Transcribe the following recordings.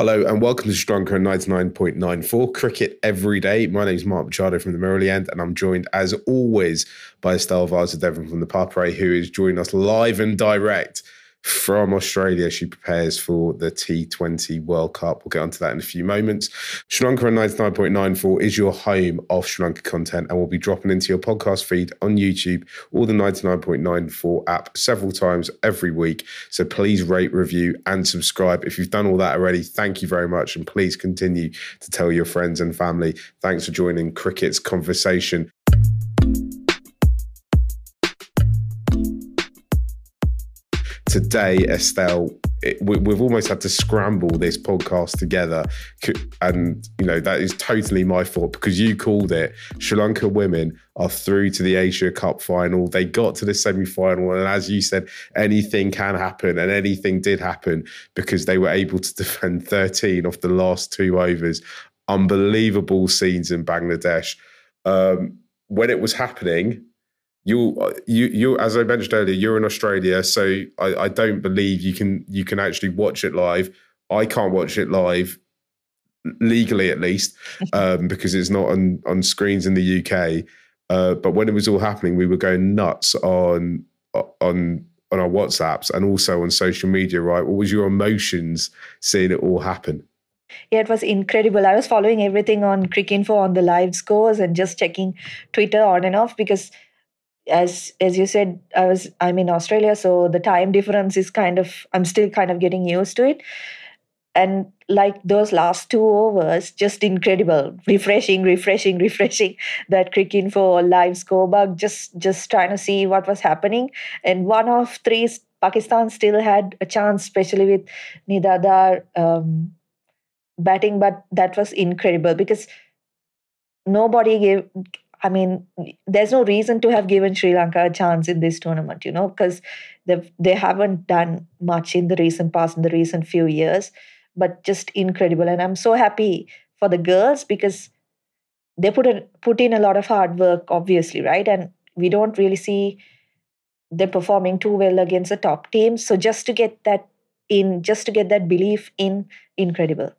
Hello and welcome to Lanka 99.94 Cricket Every Day. My name is Mark Machado from the Maryland and I'm joined as always by Estelle Vasudevan from the Papare who is joining us live and direct from Australia. She prepares for the T20 World Cup. We'll get onto that in a few moments. Sri Lanka 99.94 is your home of Sri Lanka content and we'll be dropping into your podcast feed on YouTube or the 99.94 app several times every week. So please rate, review, and subscribe. If you've done all that already, thank you very much. And please continue to tell your friends and family. Thanks for joining Cricket's conversation. Today, Estelle, it, we, we've almost had to scramble this podcast together, and you know that is totally my fault because you called it. Sri Lanka women are through to the Asia Cup final. They got to the semi final, and as you said, anything can happen, and anything did happen because they were able to defend 13 off the last two overs. Unbelievable scenes in Bangladesh. Um, when it was happening, you you you as I mentioned earlier, you're in Australia, so I, I don't believe you can you can actually watch it live. I can't watch it live legally at least um, because it's not on on screens in the UK. Uh, but when it was all happening, we were going nuts on on on our WhatsApps and also on social media. Right, what was your emotions seeing it all happen? Yeah, it was incredible. I was following everything on Cricinfo on the live scores and just checking Twitter on and off because as as you said i was i'm in australia so the time difference is kind of i'm still kind of getting used to it. And like those last two overs just incredible. Refreshing refreshing refreshing. That Cricinfo live score bug just just trying to see what was happening. And one of three pakistan still had a chance especially with Nida Dar um, batting but that was incredible because nobody gave I mean, there's no reason to have given Sri Lanka a chance in this tournament, you know, because they they haven't done much in the recent past, in the recent few years, but just incredible. And I'm so happy for the girls because they put a, put in a lot of hard work, obviously, right? And we don't really see them performing too well against the top teams. So just to get that in, just to get that belief in, incredible.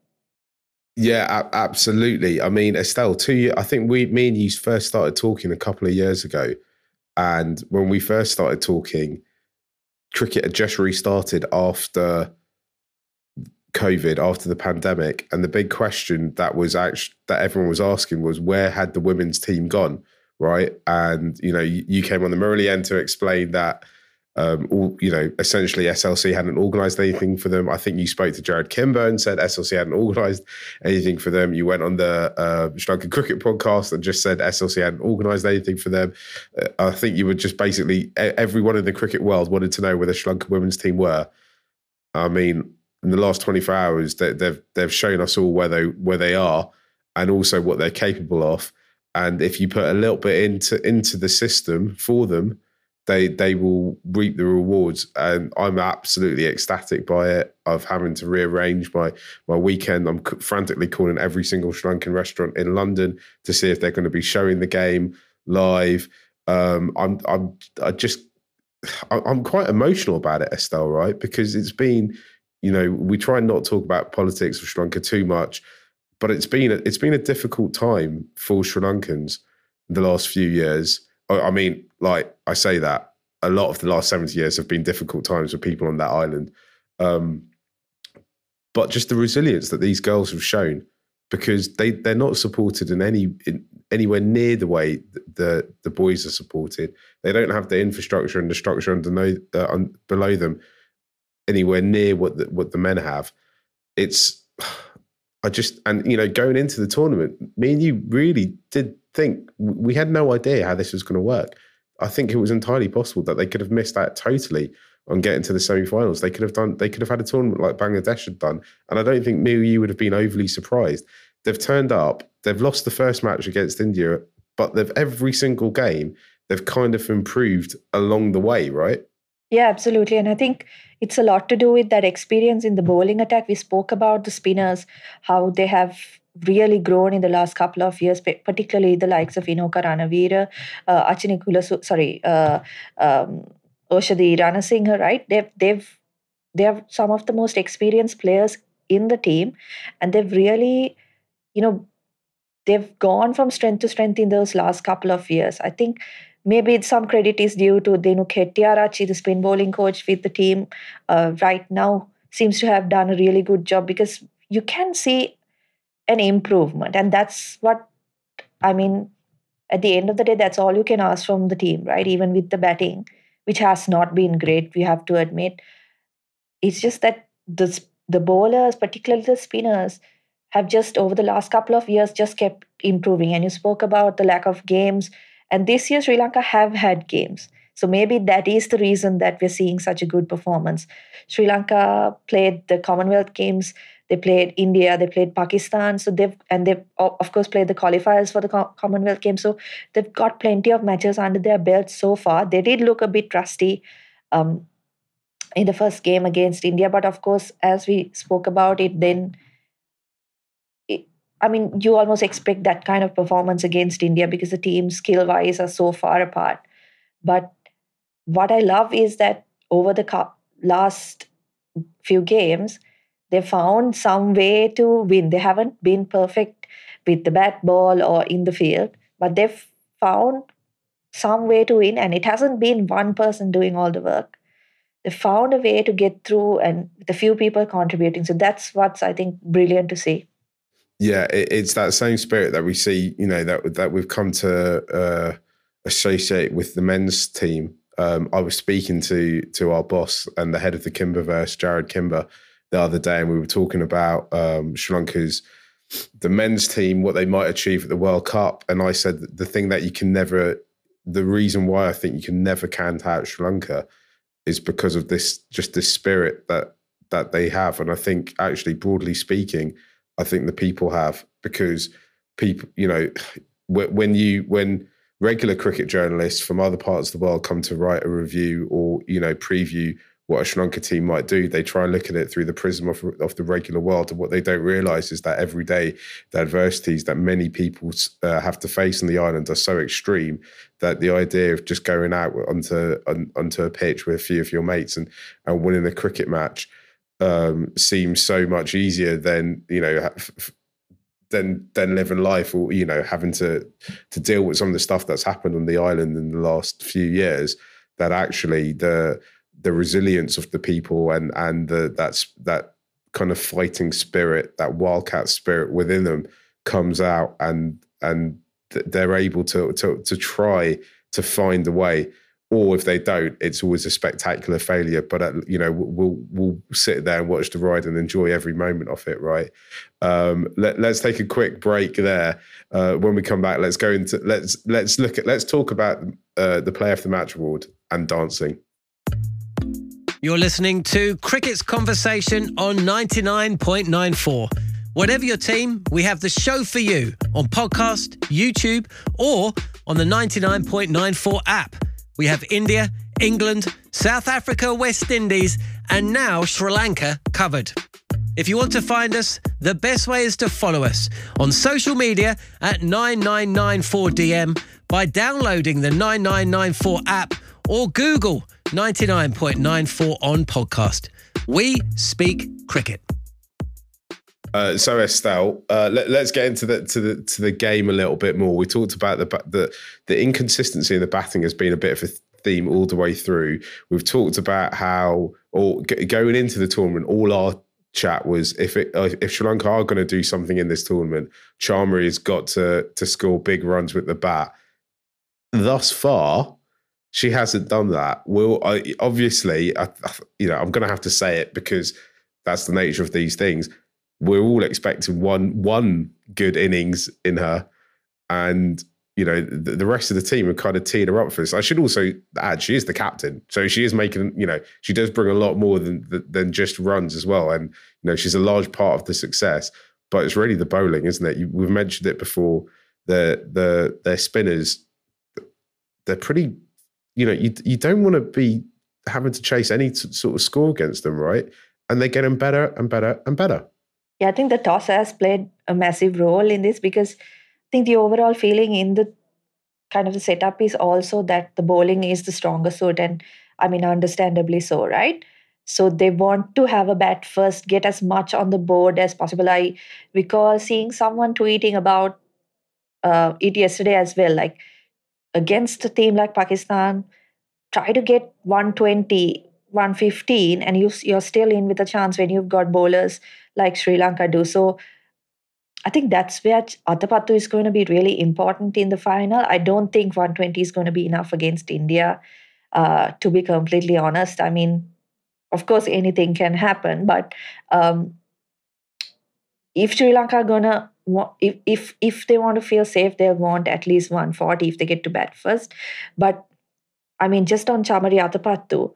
Yeah, absolutely. I mean, Estelle, two I think we, me and you first started talking a couple of years ago. And when we first started talking, cricket had just restarted after COVID, after the pandemic. And the big question that was actually, that everyone was asking was where had the women's team gone? Right. And, you know, you, you came on the Maryland to explain that um, all, you know, essentially SLC hadn't organised anything for them. I think you spoke to Jarrod Kimber and said SLC hadn't organised anything for them. You went on the uh, Sri Lanka Cricket podcast and just said SLC hadn't organised anything for them. Uh, I think you were just basically everyone in the cricket world wanted to know where the Lanka women's team were. I mean, in the last 24 hours, they, they've they've shown us all where they where they are and also what they're capable of. And if you put a little bit into into the system for them they they will reap the rewards. And i'm absolutely ecstatic by it. Of having to rearrange my my weekend. I'm frantically calling every single sri lankan restaurant in london to see if they're going to be showing the game live. Um, i'm i'm i just i'm quite emotional about it estelle right? Because it's been you know we try and not talk about politics of sri lanka too much but it's been a, it's been a difficult time for sri lankans the last few years. I mean, like I say that a lot of the last 70 years have been difficult times for people on that island. Um, but just the resilience that these girls have shown because they they're not supported in any in anywhere near the way the the boys are supported. They don't have the infrastructure and the structure under uh, below them anywhere near what the, what the men have. It's I just and you know going into the tournament, me and you really did think we had no idea how this was going to work. I think it was entirely possible that they could have missed out totally on getting to the semi-finals. They could have done. They could have had a tournament like Bangladesh had done, and I don't think me or you would have been overly surprised. They've turned up. They've lost the first match against India, but they've every single game they've kind of improved along the way, right? Yeah, absolutely. And I think it's a lot to do with that experience in the bowling attack. We spoke about the spinners, how they have really grown in the last couple of years, particularly the likes of Inoka Ranaweera, uh, Achinikula, sorry, uh, um, Oshadi Ranasinghe, right? They've, they've, they are some of the most experienced players in the team, and they've really, you know, they've gone from strength to strength in those last couple of years. I think maybe some credit is due to Dinu Hettiarachchi, the spin bowling coach with the team uh, right now, seems to have done a really good job because you can see an improvement. And that's what, I mean, at the end of the day, that's all you can ask from the team, right? Even with the batting, which has not been great, we have to admit. It's just that the, the bowlers, particularly the spinners, have just over the last couple of years just kept improving. And you spoke about the lack of games. And this year, Sri Lanka have had games. So maybe that is the reason that we're seeing such a good performance. Sri Lanka played the Commonwealth Games, they played India, they played Pakistan. So they've and they've of course played the qualifiers for the Commonwealth Games. So they've got plenty of matches under their belt so far. They did look a bit rusty. Um, in the first game against India, but of course, as we spoke about it, then I mean, you almost expect that kind of performance against India because the teams skill wise are so far apart. But what I love is that over the last few games, they found some way to win. They haven't been perfect with the bat ball or in the field, but they've found some way to win. And it hasn't been one person doing all the work. They found a way to get through and the few people contributing. So that's what's, I think, brilliant to see. Yeah, it, it's that same spirit that we see, you know, that that we've come to uh, associate with the men's team. Um, I was speaking to to our boss and the head of the Kimberverse, Jarrod Kimber, the other day, and we were talking about um, Sri Lanka's the men's team, what they might achieve at the World Cup. And I said the thing that you can never, the reason why I think you can never count out Sri Lanka is because of this, just this spirit that that they have. And I think actually, broadly speaking, I think the people have because people, you know, when you when regular cricket journalists from other parts of the world come to write a review or you know preview what a Sri team might do, they try and look at it through the prism of, of the regular world. And what they don't realize is that every day the adversities that many people uh, have to face on the island are so extreme that the idea of just going out onto on, onto a pitch with a few of your mates and and winning a cricket match um, seems so much easier than you know than than living life or you know having to to deal with some of the stuff that's happened on the island in the last few years that actually the the resilience of the people and and the that's that kind of fighting spirit that wildcat spirit within them comes out and and they're able to to to try to find a way or if they don't, it's always a spectacular failure. But uh, you know, we'll we'll sit there and watch the ride and enjoy every moment of it. Right? Um, let, us take a quick break there. Uh, when we come back, let's go into let's let's look at let's talk about uh, the play of the Match award and dancing. You're listening to Cricket's Conversation on 99.94. Whatever your team, we have the show for you on podcast, YouTube, or on the 99.94 app. We have India, England, South Africa, West Indies, and now Sri Lanka covered. If you want to find us, the best way is to follow us on social media at 9994DM by downloading the 9994 app or Google 99.94 on podcast. We speak cricket. Uh, so Estelle, uh, let, us get into the to the to the game a little bit more. We talked about the the the inconsistency in the batting has been a bit of a theme all the way through. We've talked about how, or g- going into the tournament, all our chat was if it uh, if Sri Lanka are going to do something in this tournament, Chamari has got to to score big runs with the bat. Thus far, she hasn't done that. Will I, obviously, I, you know, I'm going to have to say it because that's the nature of these things we're all expecting one one good innings in her, and you know the, the rest of the team are kind of teeing her up for this. I should also add she is the captain, so she is making you know she does bring a lot more than than just runs as well, and you know she's a large part of the success. But it's really the bowling, isn't it? You, we've mentioned it before. The the their spinners, they're pretty. You know, you you don't want to be having to chase any sort of score against them, right? And they're getting better and better and better. Yeah, I think the toss has played a massive role in this because I think the overall feeling in the kind of the setup is also that the bowling is the stronger suit, and I mean, understandably so, right? So they want to have a bat first, get as much on the board as possible. I recall seeing someone tweeting about uh, it yesterday as well. Like against a team like Pakistan, try to get 120, 115, and you, you're still in with a chance when you've got bowlers like Sri Lanka do. So I think that's where Athapattu is going to be really important in the final. I don't think 120 is going to be enough against India, uh, to be completely honest. I mean, of course, anything can happen, but um, if Sri Lanka are gonna if if if they want to feel safe, they'll want at least 140 if they get to bat first. But I mean, just on Chamari Athapattu,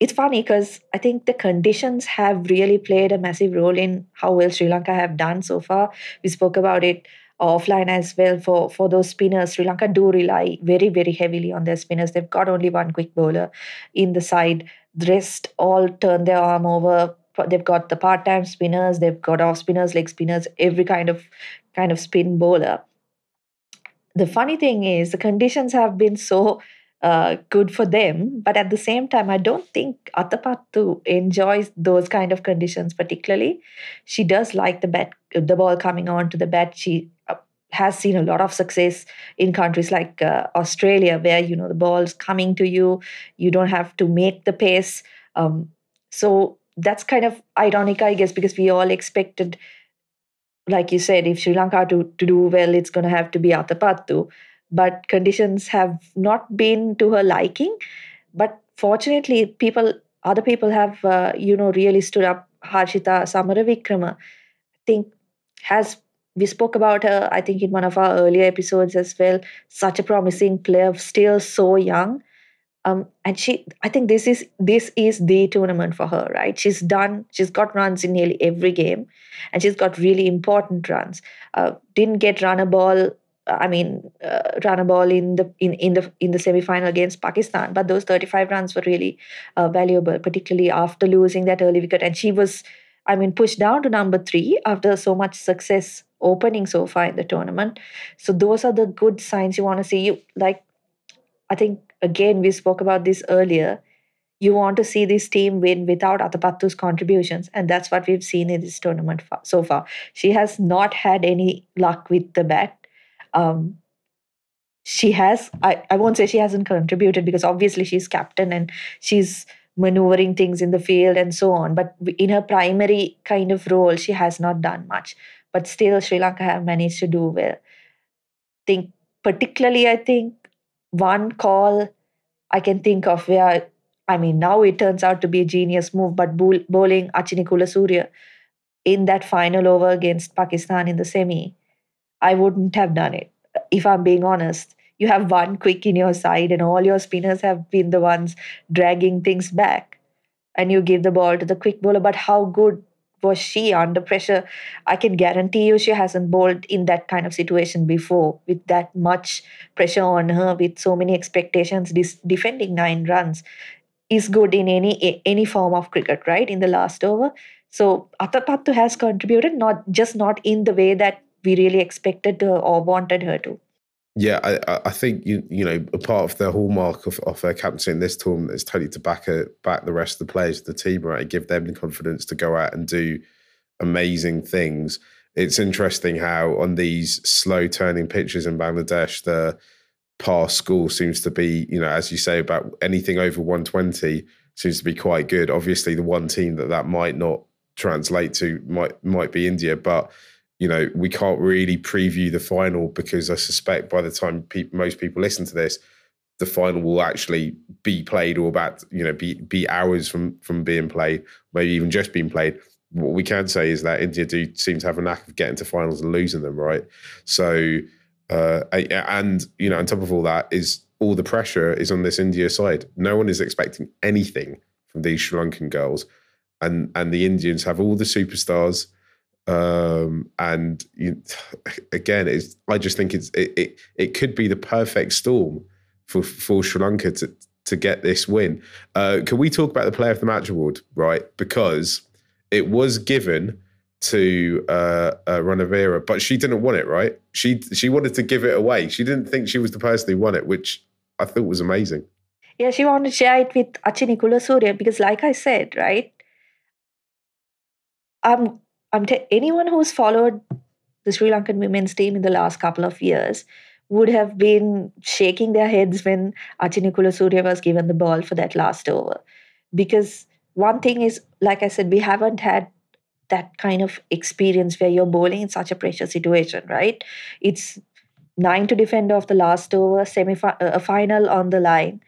it's funny because I think the conditions have really played a massive role in how well Sri Lanka have done so far. We spoke about it offline as well for, for those spinners. Sri Lanka do rely very, very heavily on their spinners. They've got only one quick bowler in the side. The rest all turn their arm over. They've got the part-time spinners, they've got off spinners, leg spinners, every kind of kind of spin bowler. The funny thing is the conditions have been so uh, good for them. But at the same time, I don't think Athapattu enjoys those kind of conditions particularly. She does like the bat, the ball coming on to the bat. She uh, has seen a lot of success in countries like uh, Australia, where you know the ball's coming to you, you don't have to make the pace. Um, so that's kind of ironic, I guess, because we all expected, like you said, if Sri Lanka to, to do well, it's going to have to be Athapattu but conditions have not been to her liking. But fortunately, people, other people have, uh, you know, really stood up. Harshitha Samarawickrama, I think, has we spoke about her. I think in one of our earlier episodes as well. Such a promising player, still so young. Um, and she, I think this is this is the tournament for her, right? She's done. She's got runs in nearly every game, and she's got really important runs. Uh, didn't get run a ball I mean, uh, run a ball in the in, in the in the semi final against Pakistan. But those 35 runs were really uh, valuable, particularly after losing that early wicket. And she was, I mean, pushed down to number three after so much success opening so far in the tournament. So those are the good signs you want to see. You like, I think again we spoke about this earlier. You want to see this team win without Athapattu's contributions, and that's what we've seen in this tournament so far. She has not had any luck with the bat um, she has I, I won't say she hasn't contributed because obviously she's captain and she's maneuvering things in the field and so on but in her primary kind of role she has not done much but still sri lanka have managed to do well think particularly i think one call i can think of where i mean now it turns out to be a genius move but bowling achini kulasuriya in that final over against pakistan in the semi I wouldn't have done it. If I'm being honest, you have one quick in your side, and all your spinners have been the ones dragging things back. And you give the ball to the quick bowler. But how good was she under pressure? I can guarantee you she hasn't bowled in that kind of situation before, with that much pressure on her, with so many expectations. This defending nine runs is good in any any form of cricket, right? In the last over. So Athapattu has contributed, not just not in the way that we really expected her or wanted her to. Yeah, I, I think you you know a part of the hallmark of, of her captaincy in this tournament is totally to back her, back the rest of the players of the team, right? and Give them the confidence to go out and do amazing things. It's interesting how on these slow turning pitches in Bangladesh, the pass score seems to be, you know, as you say, about anything over 120 seems to be quite good. Obviously, the one team that that might not translate to might might be India, but you know, we can't really preview the final because I suspect by the time pe- most people listen to this, the final will actually be played or about you know be be hours from from being played, maybe even just being played. What we can say is that India do seem to have a knack of getting to finals and losing them, right? So, uh, and you know, on top of all that is all the pressure is on this India side. No one is expecting anything from these Sri Lankan girls, and and the Indians have all the superstars um, and you, again, I just think it's it, it, it could be the perfect storm for for Sri Lanka to to get this win. Uh, can we talk about the Player of the Match award, right? Because it was given to uh, uh, Ranaweera, but she didn't want it, right? She she wanted to give it away. She didn't think she was the person who won it, which I thought was amazing. Yeah, she wanted to share it with Achini Kulasuriya because, like I said, right, I'm, I'm t- anyone who's followed the Sri Lankan women's team in the last couple of years would have been shaking their heads when Achini Kulasuriya was given the ball for that last over. Because one thing is, like I said, we haven't had that kind of experience where you're bowling in such a pressure situation, right? It's nine to defend off the last over, semi a final on the line.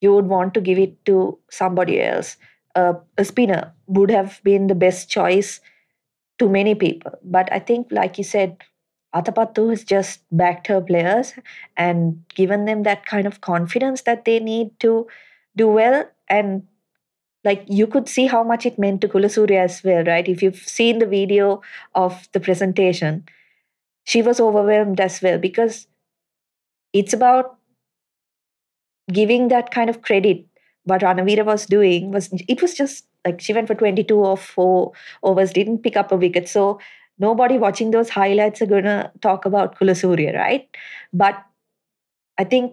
You would want to give it to somebody else. Uh, a spinner would have been the best choice to many people. But I think, like you said, Athapattu has just backed her players and given them that kind of confidence that they need to do well. And like you could see how much it meant to Kulasuriya as well, right? If you've seen the video of the presentation, she was overwhelmed as well because it's about giving that kind of credit. What Ranaweera was doing was it was just like she went for 22 or 4 overs, didn't pick up a wicket. So nobody watching those highlights are going to talk about Kulasuriya, right? But I think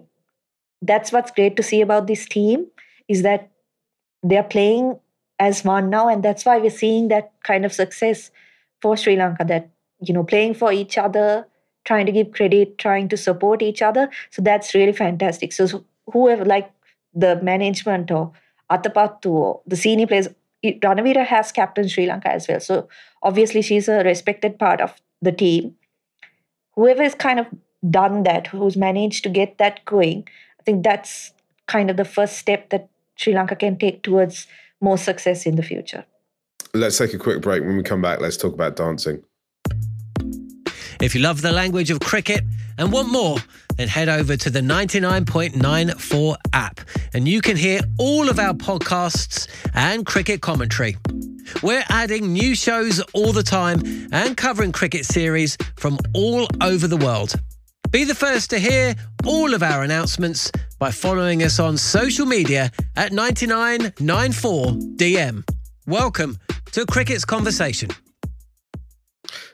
that's what's great to see about this team is that they're playing as one now, and that's why we're seeing that kind of success for Sri Lanka. That you know, playing for each other, trying to give credit, trying to support each other. So that's really fantastic. So whoever, like the management or Athapattu or the senior players, Ranaweera has captained Sri Lanka as well. So obviously she's a respected part of the team. Whoever has kind of done that, who's managed to get that going, I think that's kind of the first step that Sri Lanka can take towards more success in the future. Let's take a quick break. When we come back, let's talk about dancing. If you love the language of cricket and want more, then head over to the 99.94 app and you can hear all of our podcasts and cricket commentary. We're adding new shows all the time and covering cricket series from all over the world. Be the first to hear all of our announcements by following us on social media at 9994DM. Welcome to Cricket's Conversation.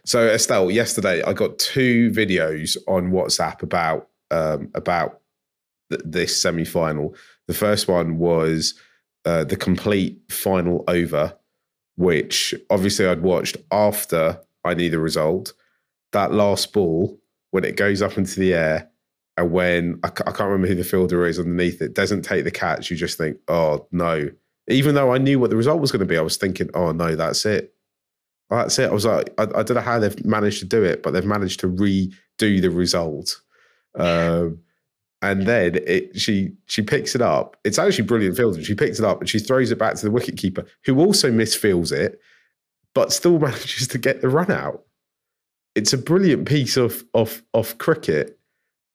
So Estelle, yesterday I got two videos on WhatsApp about um, about th- this semi final. The first one was uh, the complete final over, which obviously I'd watched after I knew the result. That last ball, when it goes up into the air, and when I, I can't remember who the fielder is underneath it, doesn't take the catch, you just think, oh no. Even though I knew what the result was going to be, I was thinking, oh no, that's it. That's it. I was like, I, I, don't know how they've managed to do it, but they've managed to redo the result. Um, and then it, she she picks it up. It's actually brilliant fielding. She picks it up and she throws it back to the wicket keeper, who also misfields it, but still manages to get the run out. It's a brilliant piece of of of cricket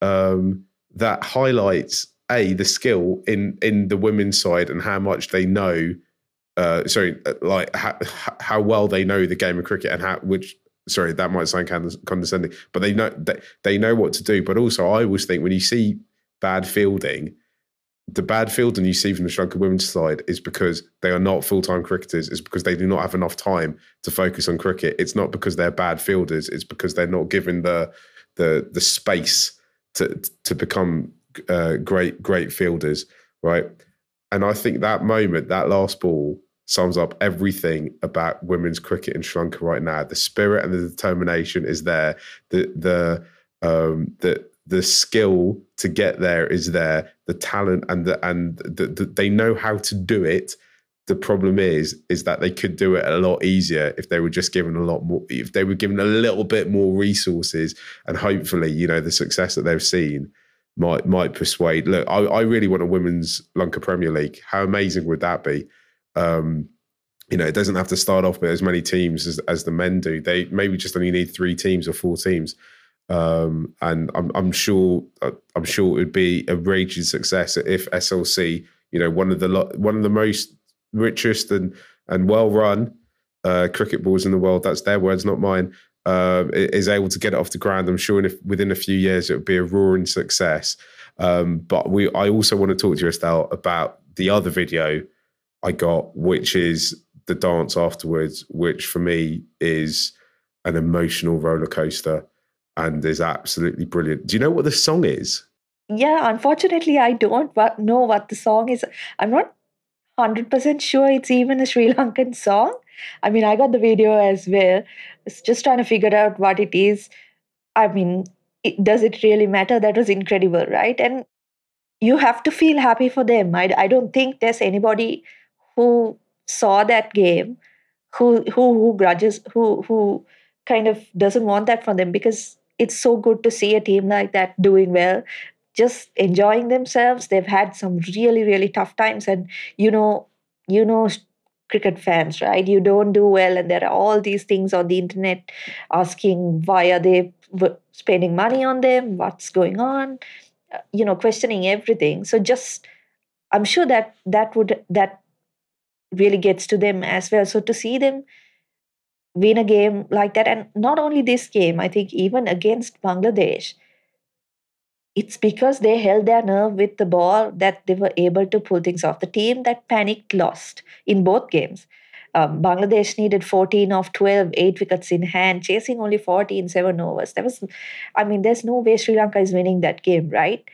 um, that highlights a the skill in in the women's side and how much they know uh, sorry, uh, like how, how well they know the game of cricket and how which sorry that might sound condescending, but they know they, they know what to do. But also, I always think when you see bad fielding, the bad fielding you see from the Sri Lanka women's side is because they are not full time cricketers. It's because they do not have enough time to focus on cricket. It's not because they're bad fielders. It's because they're not given the the the space to to become uh, great great fielders, right? And I think that moment, that last ball, sums up everything about women's cricket in Sri Lanka right now. The spirit and the determination is there. The the um, the the skill to get there is there. The talent and the and the, the, they know how to do it. The problem is is that they could do it a lot easier if they were just given a lot more. If they were given a little bit more resources, and hopefully, you know, the success that they've seen might might persuade. Look, I, I really want a women's Lanka Premier League. How amazing would that be? Um, you know, it doesn't have to start off with as many teams as, as the men do. They maybe just only need three teams or four teams. Um, and I'm, I'm sure uh, I'm sure it would be a raging success if SLC, you know, one of the one of the most richest and and well run uh, cricket balls in the world. That's their words, not mine. Uh, is able to get it off the ground. I'm sure if, within a few years it would be a roaring success. Um, but we, I also want to talk to you, Estelle, about the other video I got, which is the dance afterwards, which for me is an emotional roller coaster and is absolutely brilliant. Do you know what the song is? yeah, unfortunately, I don't know what the song is. I'm not 100% sure it's even a Sri Lankan song. I mean, I got the video as well. It's just trying to figure out what it is. I mean, it, does it really matter? That was incredible, right? And you have to feel happy for them. I, I don't think there's anybody who saw that game who who who grudges who who kind of doesn't want that for them because it's so good to see a team like that doing well just enjoying themselves. They've had some really really tough times. And you know you know cricket fans right? You don't do well and there are all these things on the internet asking why are they spending money on them? What's going on? Uh, you know questioning everything. So just i'm sure that that would that really gets to them as well so to see them win a game like that and not only this game i think even against bangladesh it's because they held their nerve with the ball that they were able to pull things off. The team that panicked lost in both games. Um, Bangladesh needed 14 of 12, eight wickets in hand, chasing only 14, seven overs. There was, I mean, there's no way Sri Lanka is winning that game, right?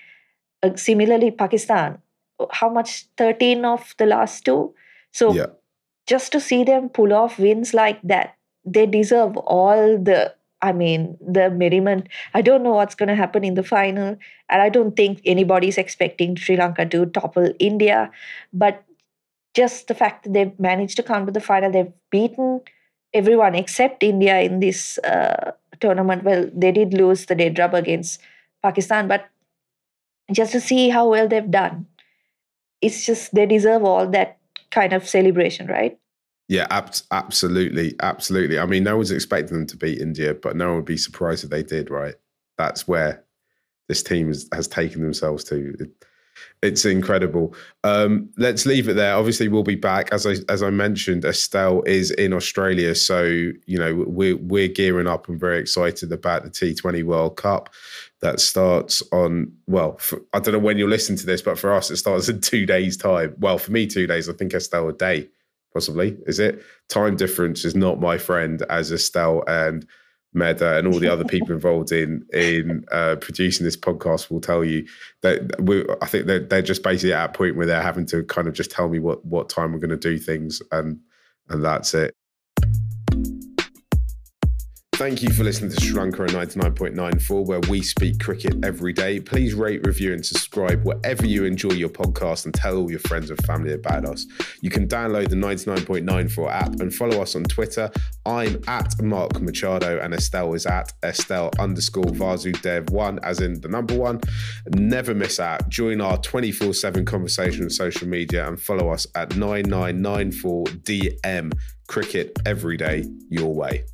Uh, similarly, Pakistan, how much? 13 of the last two. So yeah. just to see them pull off wins like that, they deserve all the I mean, the merriment. I don't know what's going to happen in the final. And I don't think anybody's expecting Sri Lanka to topple India. But just the fact that they've managed to come to the final, they've beaten everyone except India in this uh, tournament. Well, they did lose the dead rubber against Pakistan, but just to see how well they've done, it's just they deserve all that kind of celebration, right? Yeah, ab- absolutely, absolutely. I mean, no one's expecting them to beat India, but no one would be surprised if they did. Right? That's where this team has, has taken themselves to. It, it's incredible. Um, let's leave it there. Obviously, we'll be back. As I as I mentioned, Estelle is in Australia, so you know we're we're gearing up and very excited about the T Twenty World Cup that starts on well. For, I don't know when you'll listen to this, but for us, it starts in two days' time. Well, for me, two days. I think Estelle a day possibly. Is it? Time difference is not my friend, as Estelle and Meda and all the other people involved in in uh, producing this podcast will tell you that we, I think they're, they're just basically at a point where they're having to kind of just tell me what what time we're going to do things and and that's it. Thank you for listening to Sri Lanka 99.94, where we speak cricket every day. Please rate, review, and subscribe wherever you enjoy your podcast and tell all your friends and family about us. You can download the 99.94 app and follow us on Twitter. I'm at Mark Machado and Estelle is at Estelle underscore Vasudev1, as in the number one. Never miss out. Join our 24 7 conversation on social media and follow us at 9994DM. Cricket every day, your way.